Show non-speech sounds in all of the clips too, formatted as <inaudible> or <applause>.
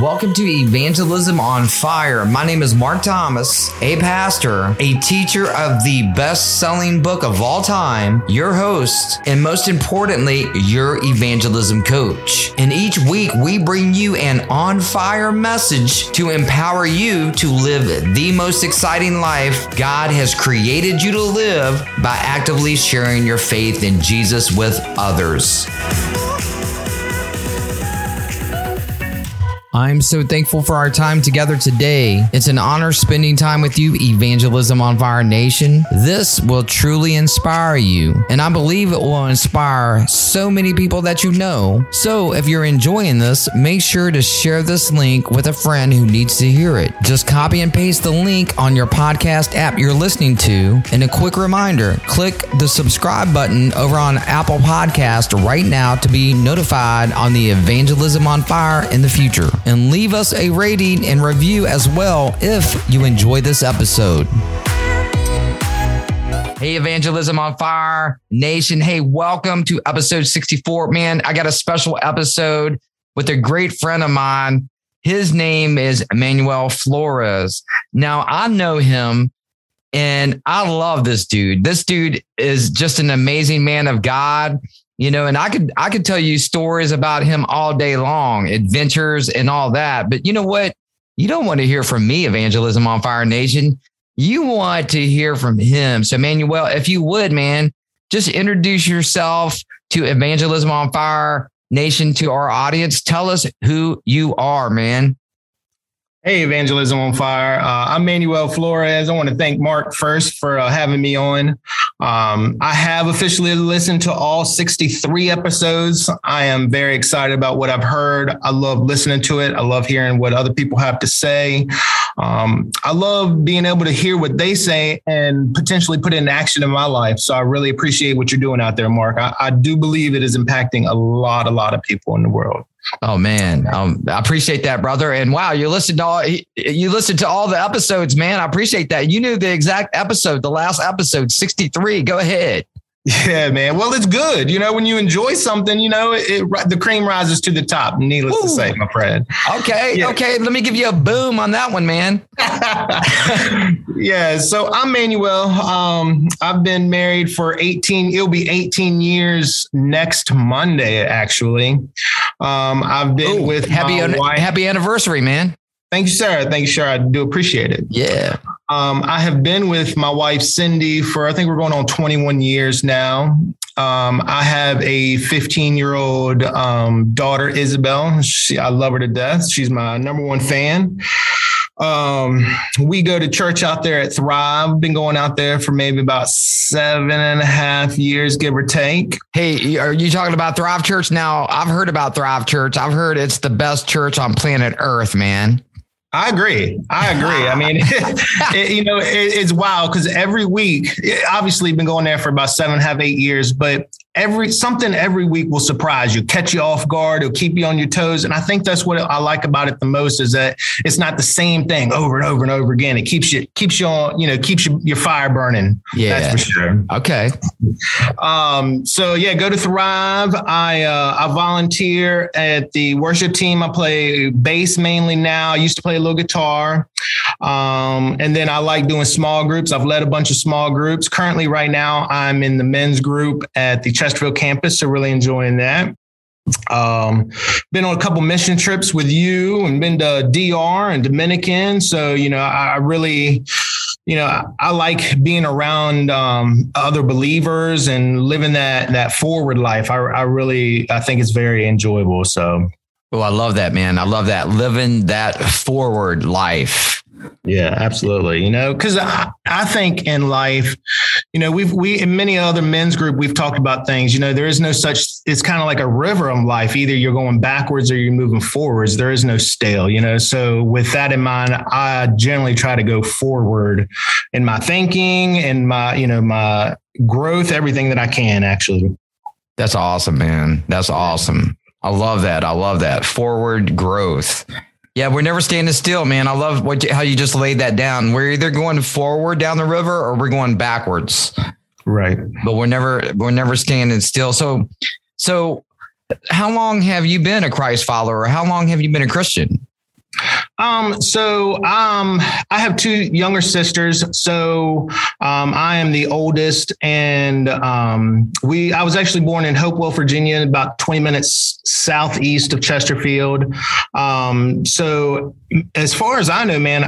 Welcome to Evangelism on Fire. My name is Mark Thomas, a pastor, a teacher of the best selling book of all time, your host, and most importantly, your evangelism coach. And each week, we bring you an on fire message to empower you to live the most exciting life God has created you to live by actively sharing your faith in Jesus with others. I'm so thankful for our time together today. It's an honor spending time with you, Evangelism on Fire Nation. This will truly inspire you, and I believe it will inspire so many people that you know. So, if you're enjoying this, make sure to share this link with a friend who needs to hear it. Just copy and paste the link on your podcast app you're listening to. And a quick reminder click the subscribe button over on Apple Podcast right now to be notified on the Evangelism on Fire in the future and leave us a rating and review as well if you enjoy this episode. Hey, Evangelism on Fire Nation. Hey, welcome to episode 64. Man, I got a special episode with a great friend of mine. His name is Manuel Flores. Now, I know him and I love this dude. This dude is just an amazing man of God you know and i could i could tell you stories about him all day long adventures and all that but you know what you don't want to hear from me evangelism on fire nation you want to hear from him so manuel if you would man just introduce yourself to evangelism on fire nation to our audience tell us who you are man Hey, Evangelism on Fire. Uh, I'm Manuel Flores. I want to thank Mark first for uh, having me on. Um, I have officially listened to all 63 episodes. I am very excited about what I've heard. I love listening to it. I love hearing what other people have to say. Um, I love being able to hear what they say and potentially put it in action in my life. So I really appreciate what you're doing out there, Mark. I, I do believe it is impacting a lot, a lot of people in the world. Oh man, um, I appreciate that, brother. And wow, you listened to all you listened to all the episodes, man. I appreciate that. You knew the exact episode, the last episode, sixty three. Go ahead. Yeah, man. Well, it's good. You know, when you enjoy something, you know, it, it the cream rises to the top. Needless Ooh. to say, my friend. Okay, yeah. okay. Let me give you a boom on that one, man. <laughs> yeah. So I'm Manuel. Um, I've been married for 18. It'll be 18 years next Monday, actually. Um, I've been Ooh, with happy happy anniversary, man. Thank you, sir. Thank you, sir. I do appreciate it. Yeah. Um, I have been with my wife Cindy for I think we're going on 21 years now. Um, I have a 15 year old um, daughter Isabel. She, I love her to death. She's my number one fan. Um, we go to church out there at Thrive. Been going out there for maybe about seven and a half years, give or take. Hey, are you talking about Thrive Church? Now, I've heard about Thrive Church. I've heard it's the best church on planet Earth, man. I agree. I agree. I mean, <laughs> it, you know, it, it's wild because every week, obviously, been going there for about seven, half, eight years, but every something every week will surprise you, catch you off guard, it'll keep you on your toes. And I think that's what I like about it the most is that it's not the same thing over and over and over again. It keeps you keeps you on, you know, keeps you, your fire burning. Yeah, that's for sure. Okay. Um, so yeah, go to Thrive. I uh, I volunteer at the worship team. I play bass mainly now. I used to play a little guitar. Um, and then I like doing small groups. I've led a bunch of small groups. Currently, right now, I'm in the men's group at the Chesterfield campus, so really enjoying that. Um, been on a couple mission trips with you and been to DR and Dominican. So, you know, I really, you know, I like being around um, other believers and living that that forward life. I, I really, I think it's very enjoyable. So, oh, I love that, man. I love that living that forward life. Yeah, absolutely. You know, because I, I think in life, you know, we've we in many other men's group we've talked about things. You know, there is no such. It's kind of like a river of life. Either you're going backwards or you're moving forwards. There is no stale. You know, so with that in mind, I generally try to go forward in my thinking and my you know my growth, everything that I can actually. That's awesome, man. That's awesome. I love that. I love that forward growth. Yeah, we're never standing still, man. I love what you, how you just laid that down. We're either going forward down the river or we're going backwards. Right. But we're never we're never standing still. So so how long have you been a Christ follower? How long have you been a Christian? Um, so um, I have two younger sisters. So um, I am the oldest, and um, we. I was actually born in Hopewell, Virginia, about 20 minutes southeast of Chesterfield. Um, so as far as I know, man,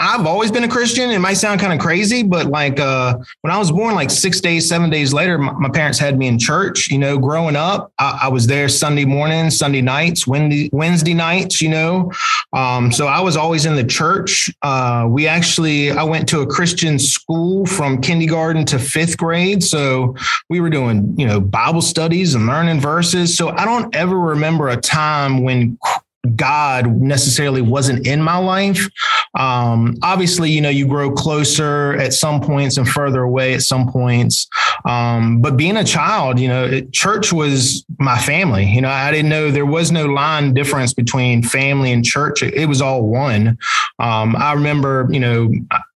I've always been a Christian. It might sound kind of crazy, but like uh, when I was born, like six days, seven days later, my, my parents had me in church. You know, growing up, I, I, was there Sunday mornings, Sunday nights, Wednesday, Wednesday nights. You know, um, so I was always in the church. Uh, we actually, I went to a Christian school from kindergarten to fifth grade, so we were doing you know Bible studies and learning verses. So I don't ever remember a time when God necessarily wasn't in my life. Um, obviously, you know, you grow closer at some points and further away at some points. Um, but being a child, you know, it, church was my family. You know, I didn't know there was no line difference between family and church. It, it was all one. Um, I remember, you know,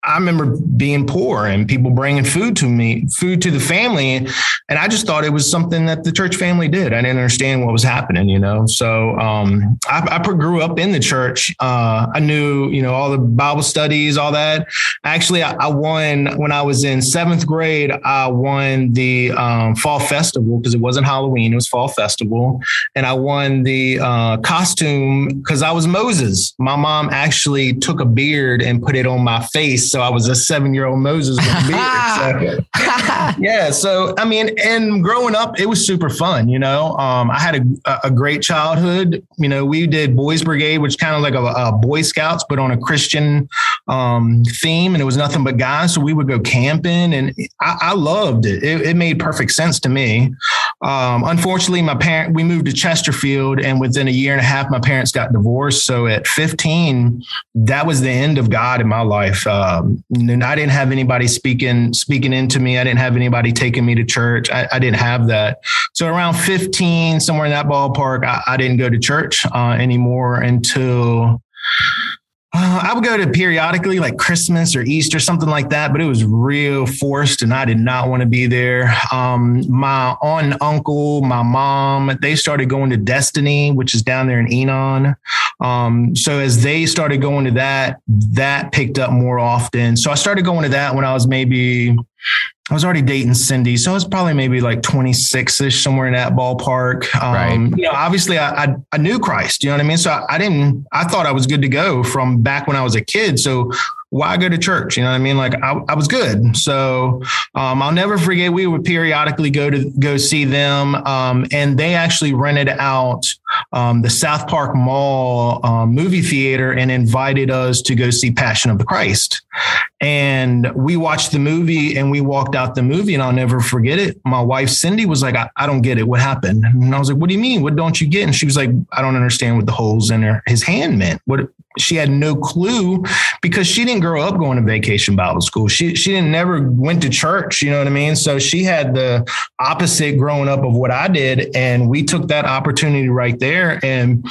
I remember being poor and people bringing food to me, food to the family. And I just thought it was something that the church family did. I didn't understand what was happening, you know? So, um, I, I, grew up in the church. Uh, I knew, you know, all the Bible studies, all that. Actually, I, I won when I was in seventh grade, I won the, um, fall festival because it wasn't Halloween. It was fall festival. And I won the, uh, costume because I was Moses. My mom actually took a beard and put it on my face so I was a seven year old Moses with a beard. So, <laughs> yeah. So, I mean, and growing up, it was super fun. You know, um, I had a, a, great childhood. You know, we did Boys Brigade, which kind of like a, a, Boy Scouts, but on a Christian um, theme. And it was nothing but guys. So we would go camping and I, I loved it. it. it. made perfect sense to me. Um, unfortunately, my parent, we moved to Chesterfield and within a year and a half, my parents got divorced. So at 15, that was the end of God in my life. Uh, um, and I didn't have anybody speaking speaking into me. I didn't have anybody taking me to church. I, I didn't have that. So around 15, somewhere in that ballpark, I, I didn't go to church uh, anymore until uh, I would go to periodically like Christmas or Easter, something like that, but it was real forced and I did not want to be there. Um, my aunt, and uncle, my mom, they started going to Destiny, which is down there in Enon. Um, so as they started going to that, that picked up more often. So I started going to that when I was maybe I was already dating Cindy, so I was probably maybe like 26 ish, somewhere in that ballpark. Um, right. You know, obviously I, I, I knew Christ. You know what I mean? So I, I, didn't. I thought I was good to go from back when I was a kid. So why go to church? You know what I mean? Like I, I was good. So um, I'll never forget. We would periodically go to go see them, um, and they actually rented out um, the South Park Mall um, movie theater and invited us to go see Passion of the Christ. And we watched the movie and we walked out the movie, and I'll never forget it. My wife Cindy was like, I, I don't get it. What happened?" And I was like, "What do you mean? What don't you get?" And she was like, "I don't understand what the holes in her his hand meant. What she had no clue because she didn't grow up going to vacation Bible school. She she didn't never went to church, you know what I mean? So she had the opposite growing up of what I did and we took that opportunity right there and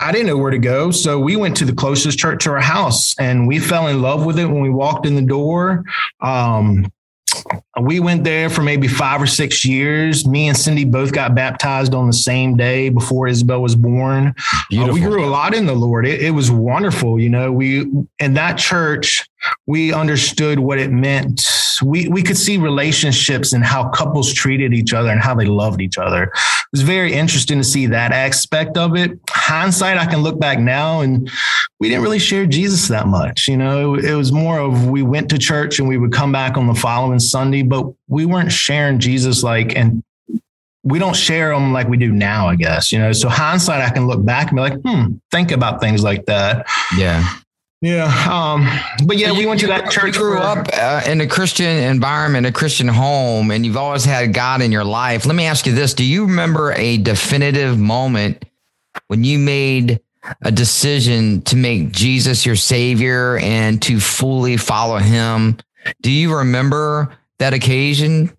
I didn't know where to go. So we went to the closest church to our house and we fell in love with it when we walked in the door. Um, we went there for maybe five or six years. Me and Cindy both got baptized on the same day before Isabel was born. Uh, we grew a lot in the Lord. It, it was wonderful. You know, we in that church, we understood what it meant. We we could see relationships and how couples treated each other and how they loved each other. Was very interesting to see that aspect of it. Hindsight, I can look back now and we didn't really share Jesus that much. You know, it, it was more of we went to church and we would come back on the following Sunday, but we weren't sharing Jesus like and we don't share them like we do now, I guess, you know. So hindsight, I can look back and be like, hmm, think about things like that. Yeah. Yeah. Um, but yeah, we went to that church. You grew for, up uh, in a Christian environment, a Christian home, and you've always had God in your life. Let me ask you this. Do you remember a definitive moment when you made a decision to make Jesus your savior and to fully follow him? Do you remember that occasion?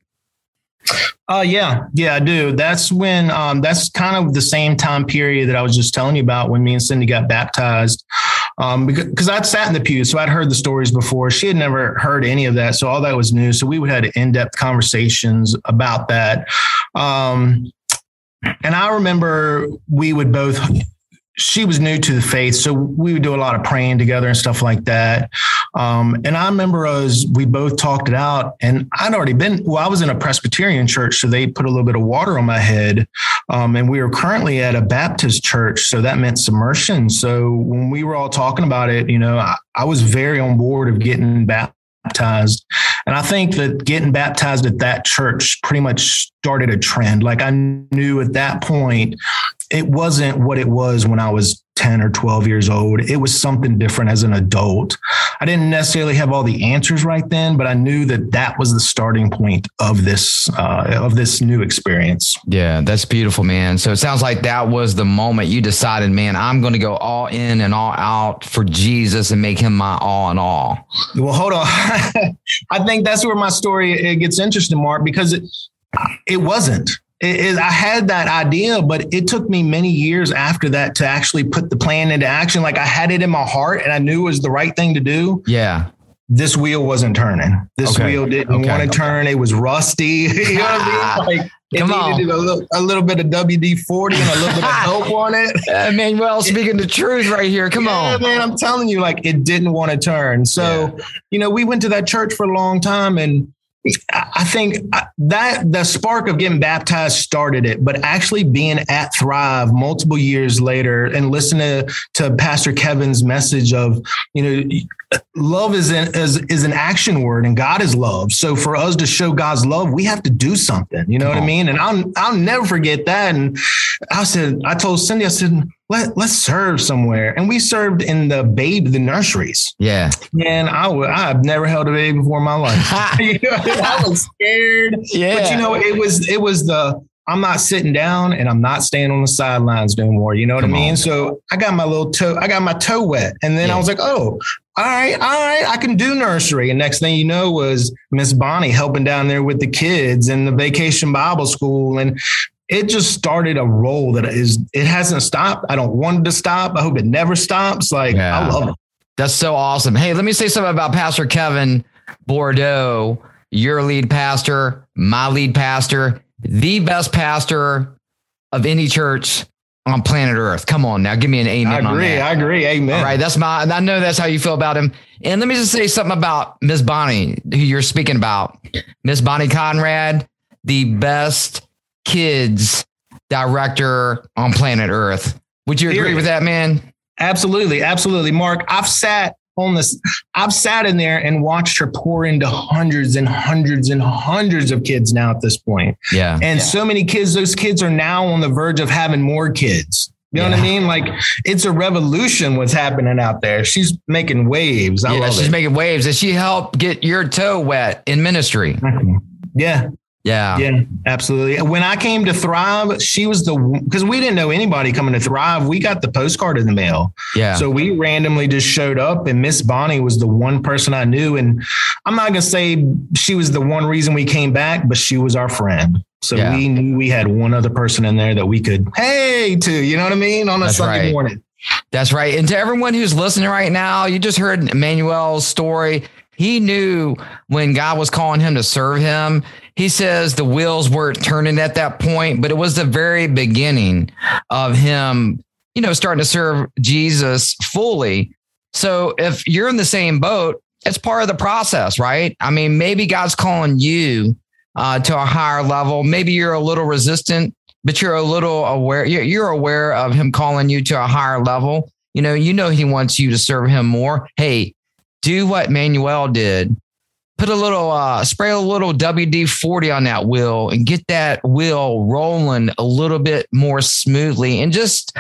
Uh, yeah, yeah, I do. That's when, um, that's kind of the same time period that I was just telling you about when me and Cindy got baptized. Um, because I'd sat in the pew, so I'd heard the stories before. She had never heard any of that, so all that was new. So we would have in-depth conversations about that. Um, and I remember we would both she was new to the faith, so we would do a lot of praying together and stuff like that. Um, and I remember as we both talked it out, and I'd already been. Well, I was in a Presbyterian church, so they put a little bit of water on my head, um, and we were currently at a Baptist church, so that meant submersion. So when we were all talking about it, you know, I, I was very on board of getting baptized baptized. And I think that getting baptized at that church pretty much started a trend. Like I knew at that point, it wasn't what it was when I was 10 or 12 years old. It was something different as an adult. I didn't necessarily have all the answers right then, but I knew that that was the starting point of this uh, of this new experience. Yeah, that's beautiful, man. So it sounds like that was the moment you decided, man, I'm going to go all in and all out for Jesus and make him my all in all. Well, hold on. <laughs> I think that's where my story it gets interesting, Mark, because it it wasn't it, it, I had that idea, but it took me many years after that to actually put the plan into action. Like I had it in my heart and I knew it was the right thing to do. Yeah. This wheel wasn't turning. This okay. wheel didn't okay. want to turn. It was rusty. <laughs> you know what I mean? <laughs> Like it Come needed on. A, little, a little bit of WD 40 and a little bit of <laughs> help on it. Uh, Manuel speaking the truth right here. Come yeah, on. man. I'm telling you, like it didn't want to turn. So, yeah. you know, we went to that church for a long time and I think that the spark of getting baptized started it, but actually being at Thrive multiple years later and listening to, to Pastor Kevin's message of, you know, love is an, is, is an action word and God is love. So for us to show God's love, we have to do something, you know what I mean? And I'll, I'll never forget that. And I said, I told Cindy, I said, let, let's serve somewhere. And we served in the babe, the nurseries. Yeah. And I would, I've never held a baby before in my life. <laughs> <laughs> you know, I was <laughs> scared. Yeah. But you know, it was, it was the, I'm not sitting down and I'm not staying on the sidelines no more. You know what Come I mean? On. So I got my little toe, I got my toe wet. And then yeah. I was like, oh, all right, all right, I can do nursery. And next thing you know was Miss Bonnie helping down there with the kids and the vacation Bible school. And it just started a role that is it hasn't stopped. I don't want it to stop. I hope it never stops. Like yeah. I love it. That's so awesome. Hey, let me say something about Pastor Kevin Bordeaux, your lead pastor, my lead pastor, the best pastor of any church on planet Earth. Come on now, give me an amen. I agree. I agree. Amen. All right, that's my. I know that's how you feel about him. And let me just say something about Miss Bonnie, who you're speaking about. Miss Bonnie Conrad, the best kids director on planet Earth. Would you agree with that, man? Absolutely, absolutely, Mark. I've sat on this. I've sat in there and watched her pour into hundreds and hundreds and hundreds of kids now at this point. Yeah, and yeah. so many kids. Those kids are now on the verge of having more kids. You know yeah. what I mean? Like it's a revolution what's happening out there. She's making waves. I yeah, she's it. making waves. And she helped get your toe wet in ministry. Mm-hmm. Yeah. Yeah. Yeah, absolutely. When I came to Thrive, she was the because we didn't know anybody coming to Thrive. We got the postcard in the mail. Yeah. So we randomly just showed up, and Miss Bonnie was the one person I knew. And I'm not gonna say she was the one reason we came back, but she was our friend. So yeah. we knew we had one other person in there that we could hey to, you know what I mean, on a That's Sunday right. morning. That's right. And to everyone who's listening right now, you just heard Manuel's story. He knew when God was calling him to serve him. He says the wheels weren't turning at that point, but it was the very beginning of him, you know, starting to serve Jesus fully. So if you're in the same boat, it's part of the process, right? I mean, maybe God's calling you uh, to a higher level. Maybe you're a little resistant, but you're a little aware. You're, aware of Him calling you to a higher level. You know, you know He wants you to serve Him more. Hey, do what Manuel did. Put a little, uh, spray a little WD 40 on that wheel and get that wheel rolling a little bit more smoothly and just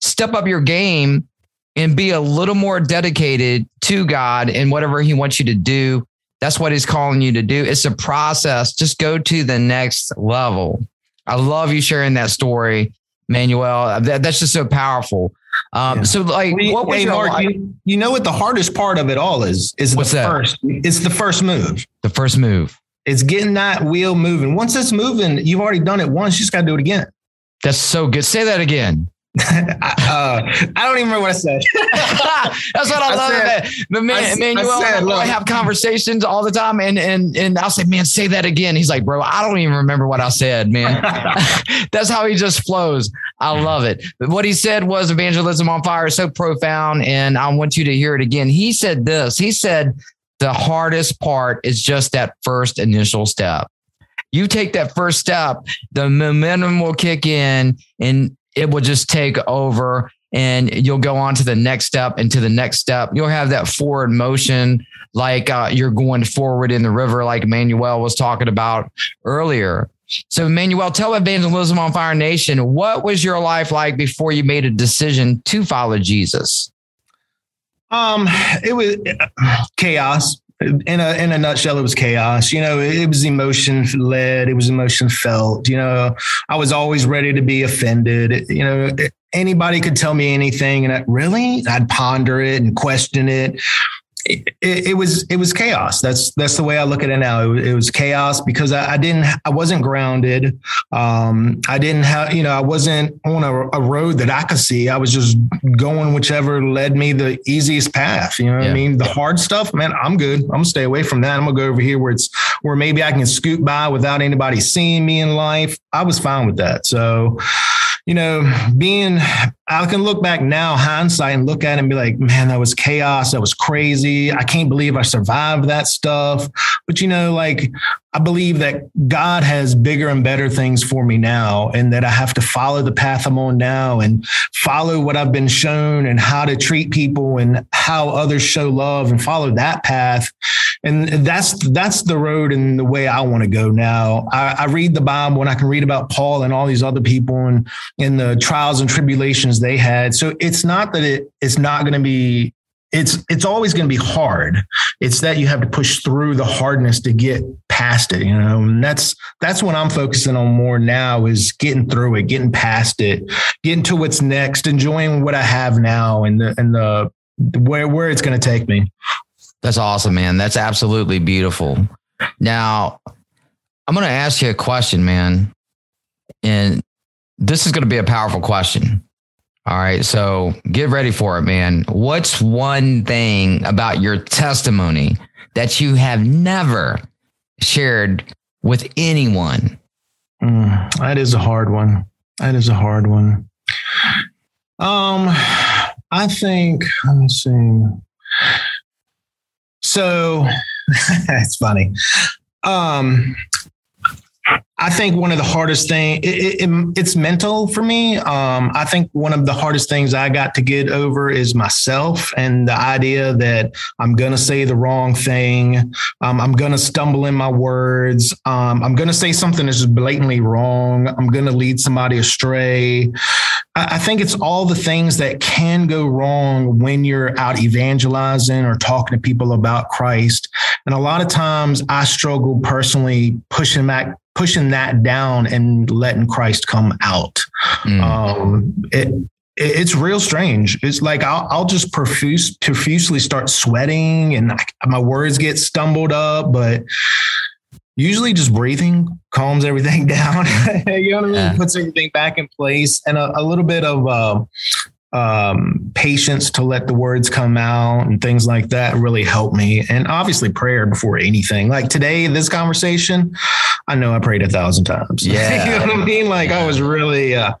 step up your game and be a little more dedicated to God and whatever He wants you to do. That's what He's calling you to do. It's a process. Just go to the next level. I love you sharing that story, Manuel. That, that's just so powerful. Um, yeah. So, like, what was hey, your Mark, you, you, know what the hardest part of it all is? Is What's the that? first? It's the first move. The first move. It's getting that wheel moving. Once it's moving, you've already done it once. You just got to do it again. That's so good. Say that again. <laughs> uh, I don't even remember what I said. <laughs> That's what I, I love. Said, but man, I, said, I have conversations all the time, and and and I'll say, "Man, say that again." He's like, "Bro, I don't even remember what I said, man." <laughs> That's how he just flows. I love it. But what he said was evangelism on fire is so profound, and I want you to hear it again. He said this. He said the hardest part is just that first initial step. You take that first step, the momentum will kick in, and it will just take over and you'll go on to the next step and to the next step. You'll have that forward motion like uh, you're going forward in the river, like Manuel was talking about earlier. So, Manuel, tell Evangelism on Fire Nation, what was your life like before you made a decision to follow Jesus? Um, it was chaos in a in a nutshell, it was chaos. You know, it, was emotion led. It was emotion felt. You know, I was always ready to be offended. You know, anybody could tell me anything, and I, really, I'd ponder it and question it it, it, was it was chaos. That's that's the way I look at it now. It, it was chaos because I, I, didn't I wasn't grounded. Um, I didn't have you know I wasn't on a, a, road that I could see. I was just going whichever led me the easiest path. You know what yeah. I mean? The hard stuff, man. I'm good. I'm gonna stay away from that. I'm gonna go over here where it's where maybe I can scoot by without anybody seeing me in life. I was fine with that. So you know, being, I can look back now, hindsight, and look at it and be like, man, that was chaos. That was crazy. I can't believe I survived that stuff. But, you know, like, I believe that God has bigger and better things for me now, and that I have to follow the path I'm on now and follow what I've been shown and how to treat people and how others show love and follow that path. And that's that's the road and the way I want to go now. I, I read the Bible and I can read about Paul and all these other people and in the trials and tribulations they had. So it's not that it it's not going to be it's it's always going to be hard. It's that you have to push through the hardness to get past it, you know. And that's that's what I'm focusing on more now is getting through it, getting past it, getting to what's next, enjoying what I have now and the and the where where it's going to take me. That's awesome, man. That's absolutely beautiful. Now, I'm going to ask you a question, man. And this is going to be a powerful question. All right. So get ready for it, man. What's one thing about your testimony that you have never shared with anyone? Mm, that is a hard one. That is a hard one. Um, I think, let me see. So <laughs> it's funny. Um, I think one of the hardest thing it, it, it's mental for me. Um, I think one of the hardest things I got to get over is myself and the idea that I'm gonna say the wrong thing. Um, I'm gonna stumble in my words. Um, I'm gonna say something that's blatantly wrong. I'm gonna lead somebody astray. I, think it's all the things that can go wrong when you're out evangelizing or talking to people about Christ. And a lot of times I struggle personally pushing back pushing that down and letting Christ come out. Mm. Um, it, it's real strange. It's like I'll, I'll just profuse, profusely start sweating and I, my words get stumbled up, but usually just breathing calms everything <laughs> down. <laughs> you know what I mean? Yeah. Puts everything back in place and a, a little bit of uh, um, patience to let the words come out and things like that really help me. And obviously, prayer before anything. Like today, this conversation, I know I prayed a thousand times. Yeah. <laughs> you know what I mean? Like I was really, uh,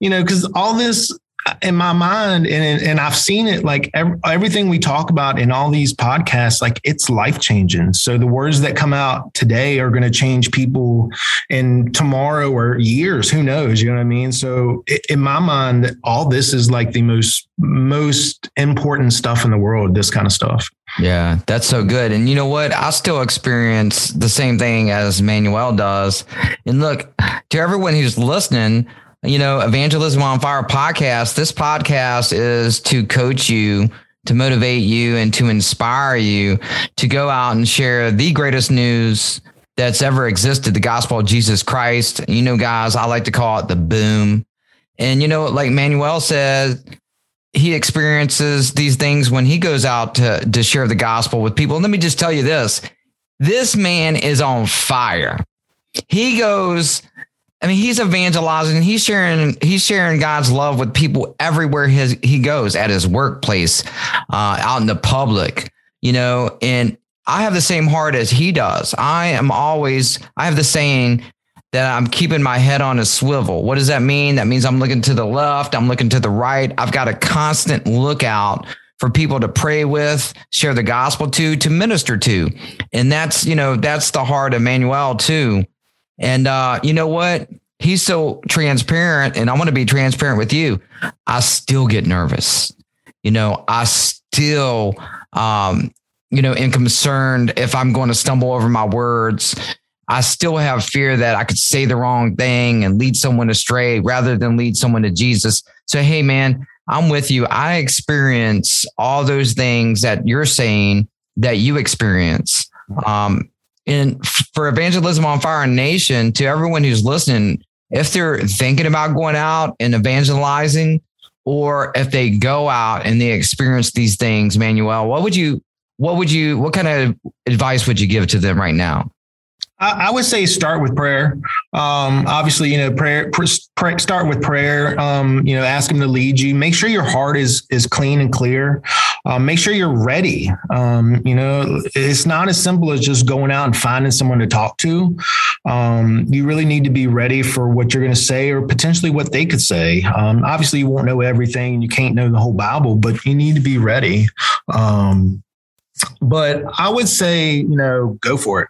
you know, because all this in my mind and and I've seen it like everything we talk about in all these podcasts like it's life changing so the words that come out today are going to change people in tomorrow or years who knows you know what I mean so in my mind all this is like the most most important stuff in the world this kind of stuff yeah, that's so good. And you know what? I still experience the same thing as Manuel does. And look, to everyone who's listening, you know, Evangelism on Fire podcast. This podcast is to coach you, to motivate you, and to inspire you to go out and share the greatest news that's ever existed the gospel of Jesus Christ. You know, guys, I like to call it the boom. And, you know, like Manuel says, he experiences these things when he goes out to, to share the gospel with people. And let me just tell you this this man is on fire. He goes I mean, he's evangelizing. He's sharing. He's sharing God's love with people everywhere his, he goes, at his workplace, uh, out in the public. You know, and I have the same heart as he does. I am always. I have the saying that I'm keeping my head on a swivel. What does that mean? That means I'm looking to the left. I'm looking to the right. I've got a constant lookout for people to pray with, share the gospel to, to minister to. And that's, you know, that's the heart of Manuel too. And uh, you know what? He's so transparent, and I want to be transparent with you. I still get nervous. You know, I still, um, you know, am concerned if I'm going to stumble over my words. I still have fear that I could say the wrong thing and lead someone astray rather than lead someone to Jesus. So, hey, man, I'm with you. I experience all those things that you're saying that you experience. Um, and for evangelism on fire nation to everyone who's listening if they're thinking about going out and evangelizing or if they go out and they experience these things manuel what would you what would you what kind of advice would you give to them right now I, would say start with prayer. Um, obviously, you know, prayer. Pray, start with prayer. Um, you know, ask Him to lead you. Make sure your heart is is clean and clear. Um, make sure you're ready. Um, you know, it's not as simple as just going out and finding someone to talk to. Um, you really need to be ready for what you're going to say or potentially what they could say. Um, obviously, you won't know everything and you can't know the whole Bible, but you need to be ready. but I would say, you know, go for it.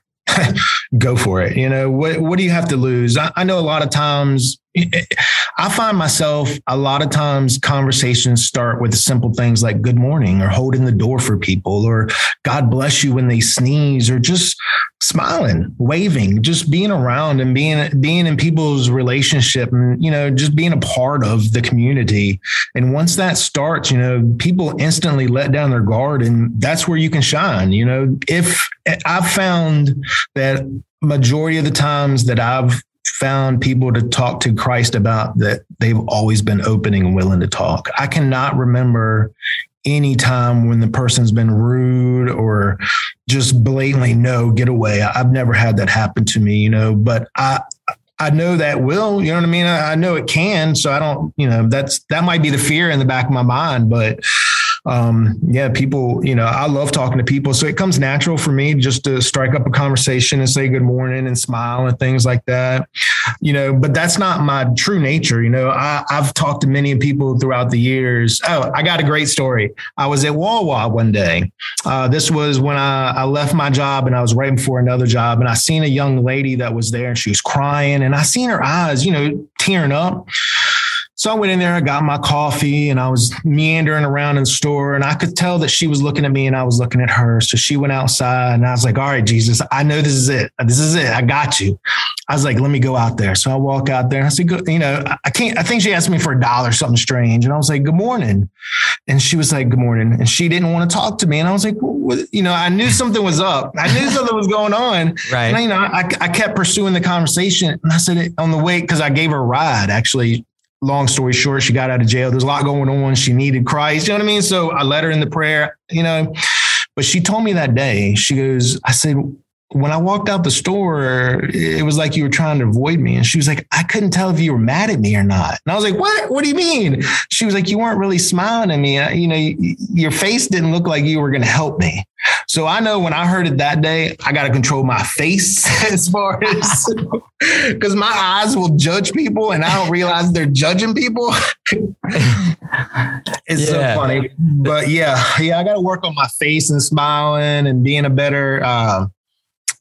<laughs> go for it. You know, what, what do you have to lose? I, I know a lot of times I find myself a lot of times conversations start with simple things like good morning or holding the door for people or God bless you when they sneeze or just smiling, waving, just being around and being being in people's relationship and you know just being a part of the community. And once that starts, you know, people instantly let down their guard and that's where you can shine, you know. If I've found that majority of the times that I've found people to talk to Christ about that they've always been opening and willing to talk. I cannot remember any time when the person's been rude or just blatantly no get away i've never had that happen to me you know but i i know that will you know what i mean i, know it can so i don't you know that's that might be the fear in the back of my mind but um, yeah, people, you know, I love talking to people. So it comes natural for me just to strike up a conversation and say good morning and smile and things like that, you know, but that's not my true nature. You know, I, I've talked to many people throughout the years. Oh, I got a great story. I was at Wawa one day. Uh, this was when I, I left my job and I was waiting for another job and I seen a young lady that was there and she was crying and I seen her eyes, you know, tearing up. So I went in there, I got my coffee, and I was meandering around in the store, and I could tell that she was looking at me and I was looking at her. So she went outside, and I was like, "All right, Jesus, I know this is it. This is it. I got you." I was like, "Let me go out there." So I walk out there, and I said, Good, "You know, I can't." I think she asked me for a dollar, something strange, and I was like, "Good morning," and she was like, "Good morning," and she didn't want to talk to me, and I was like, well, "You know, I knew something was up. I knew <laughs> something was going on." Right. And, you know, I, I kept pursuing the conversation, and I said on the way because I gave her a ride actually long story short, she got out of jail. There's a lot going on. She needed Christ. You know what I mean? So I led her in the prayer, you know. But she told me that day, she goes, I said, when I walked out the store, it was like you were trying to avoid me. And she was like, I couldn't tell if you were mad at me or not. And I was like, what? What do you mean? She was like, you weren't really smiling at me. You know, your face didn't look like you were going to help me. So I know when I heard it that day, I got to control my face <laughs> as far as <laughs> because my eyes will judge people and I don't realize they're judging people. <laughs> it's yeah. so funny. But yeah, yeah, I got to work on my face and smiling and being a better, uh,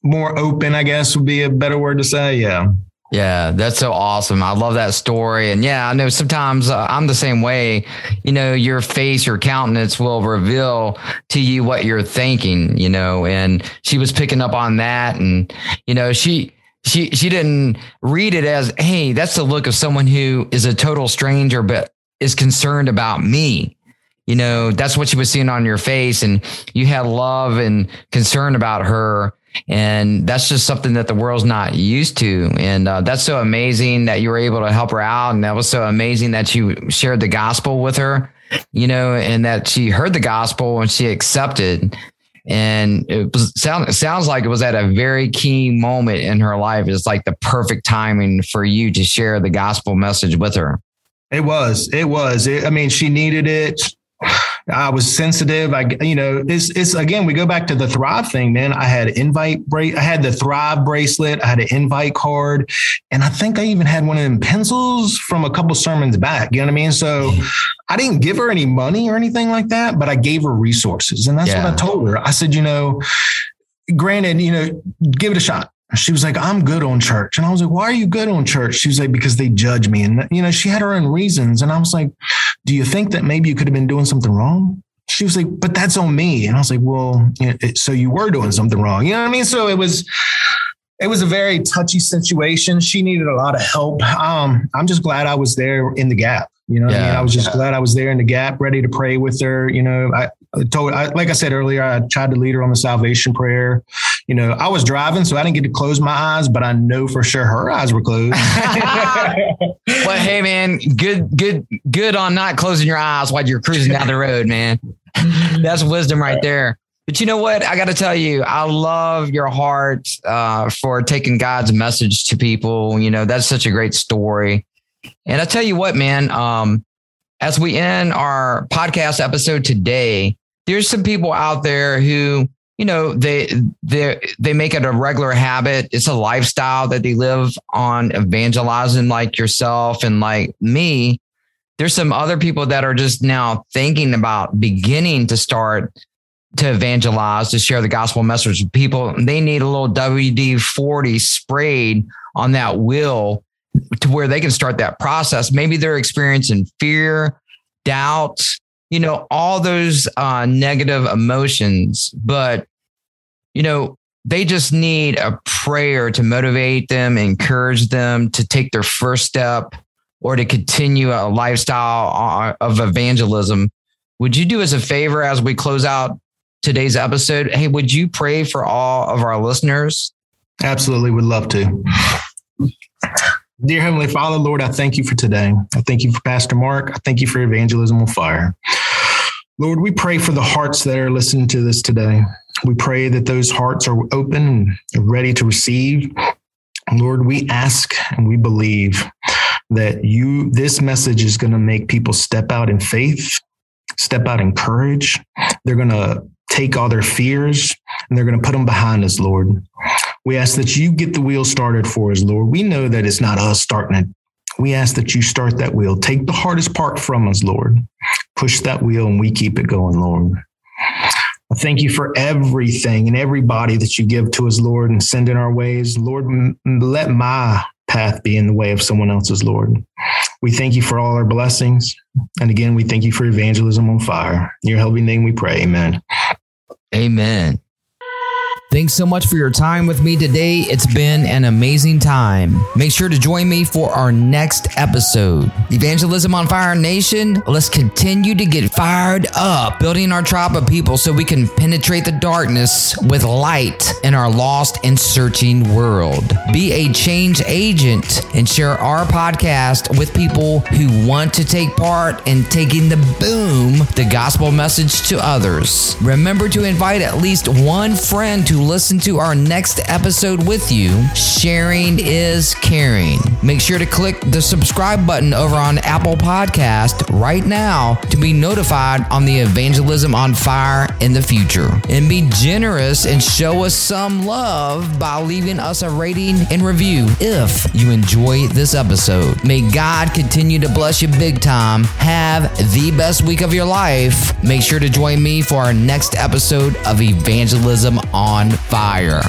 more open, I guess would be a better word to say. Yeah. Yeah, that's so awesome. I love that story. And yeah, I know sometimes uh, I'm the same way. You know, your face, your countenance will reveal to you what you're thinking, you know, and she was picking up on that. And, you know, she, she, she didn't read it as, Hey, that's the look of someone who is a total stranger, but is concerned about me. You know, that's what she was seeing on your face. And you had love and concern about her and that's just something that the world's not used to. And uh, that's so amazing that you were able to help her out. And that was so amazing that you shared the gospel with her, you know, and that she heard the gospel and she accepted. And it was sound sounds like it was at a very key moment in her life. It's like the perfect timing for you to share the gospel message with her. It was. It was. It, I mean, she needed it. I was sensitive. I, you know, it's, it's again, we go back to the Thrive thing, man. I had invite. I had the Thrive bracelet. I had an invite card. And I think I even had one of them pencils from a couple sermons back. You know what I mean? So I didn't give her any money or anything like that, but I gave her resources. And that's yeah. what I told her. I said, you know, granted, you know, give it a shot. She was like, I'm good on church. And I was like, why are you good on church? She was like, because they judge me. And, you know, she had her own reasons. And I was like, do you think that maybe you could have been doing something wrong? She was like, but that's on me. And I was like, well, so you were doing something wrong. You know what I mean? So it was, it was a very touchy situation. She needed a lot of help. Um, I'm just glad I was there in the gap. You know, yeah, I mean, I was just yeah. glad I was there in the gap, ready to pray with her. You know, I, I told, I, like I said earlier, I tried to lead her on the salvation prayer. You know, I was driving, so I didn't get to close my eyes, but I know for sure her eyes were closed. <laughs> <laughs> well, hey man, good, good, good on not closing your eyes while you're cruising down the road, man. That's wisdom right there. But you know what? I got to tell you, I love your heart uh, for taking God's message to people. You know, that's such a great story. And I tell you what, man, um, as we end our podcast episode today, there's some people out there who, you know, they they they make it a regular habit. It's a lifestyle that they live on evangelizing like yourself and like me. There's some other people that are just now thinking about beginning to start to evangelize, to share the gospel message with people. They need a little WD 40 sprayed on that wheel to where they can start that process. Maybe they're experiencing fear, doubt, you know, all those uh, negative emotions, but, you know, they just need a prayer to motivate them, encourage them to take their first step or to continue a lifestyle uh, of evangelism. Would you do us a favor as we close out today's episode? Hey, would you pray for all of our listeners? Absolutely, would love to. Dear Heavenly Father, Lord, I thank you for today. I thank you for Pastor Mark. I thank you for Evangelism on Fire. Lord, we pray for the hearts that are listening to this today. We pray that those hearts are open and ready to receive. Lord, we ask and we believe that you this message is going to make people step out in faith, step out in courage. They're going to take all their fears and they're going to put them behind us, Lord. We ask that you get the wheel started for us, Lord. We know that it's not us starting it. We ask that you start that wheel. Take the hardest part from us, Lord. Push that wheel and we keep it going, Lord. I thank you for everything and everybody that you give to us, Lord, and send in our ways. Lord, let my path be in the way of someone else's, Lord. We thank you for all our blessings. And again, we thank you for evangelism on fire. In your helping name we pray. Amen. Amen. Thanks so much for your time with me today. It's been an amazing time. Make sure to join me for our next episode. Evangelism on Fire Nation, let's continue to get fired up, building our tribe of people so we can penetrate the darkness with light in our lost and searching world. Be a change agent and share our podcast with people who want to take part in taking the boom, the gospel message to others. Remember to invite at least one friend to listen to our next episode with you. Sharing is caring. Make sure to click the subscribe button over on Apple Podcast right now to be notified on the evangelism on fire in the future. And be generous and show us some love by leaving us a rating and review if you enjoy this episode. May God continue to bless you big time. Have the best week of your life. Make sure to join me for our next episode of Evangelism on fire.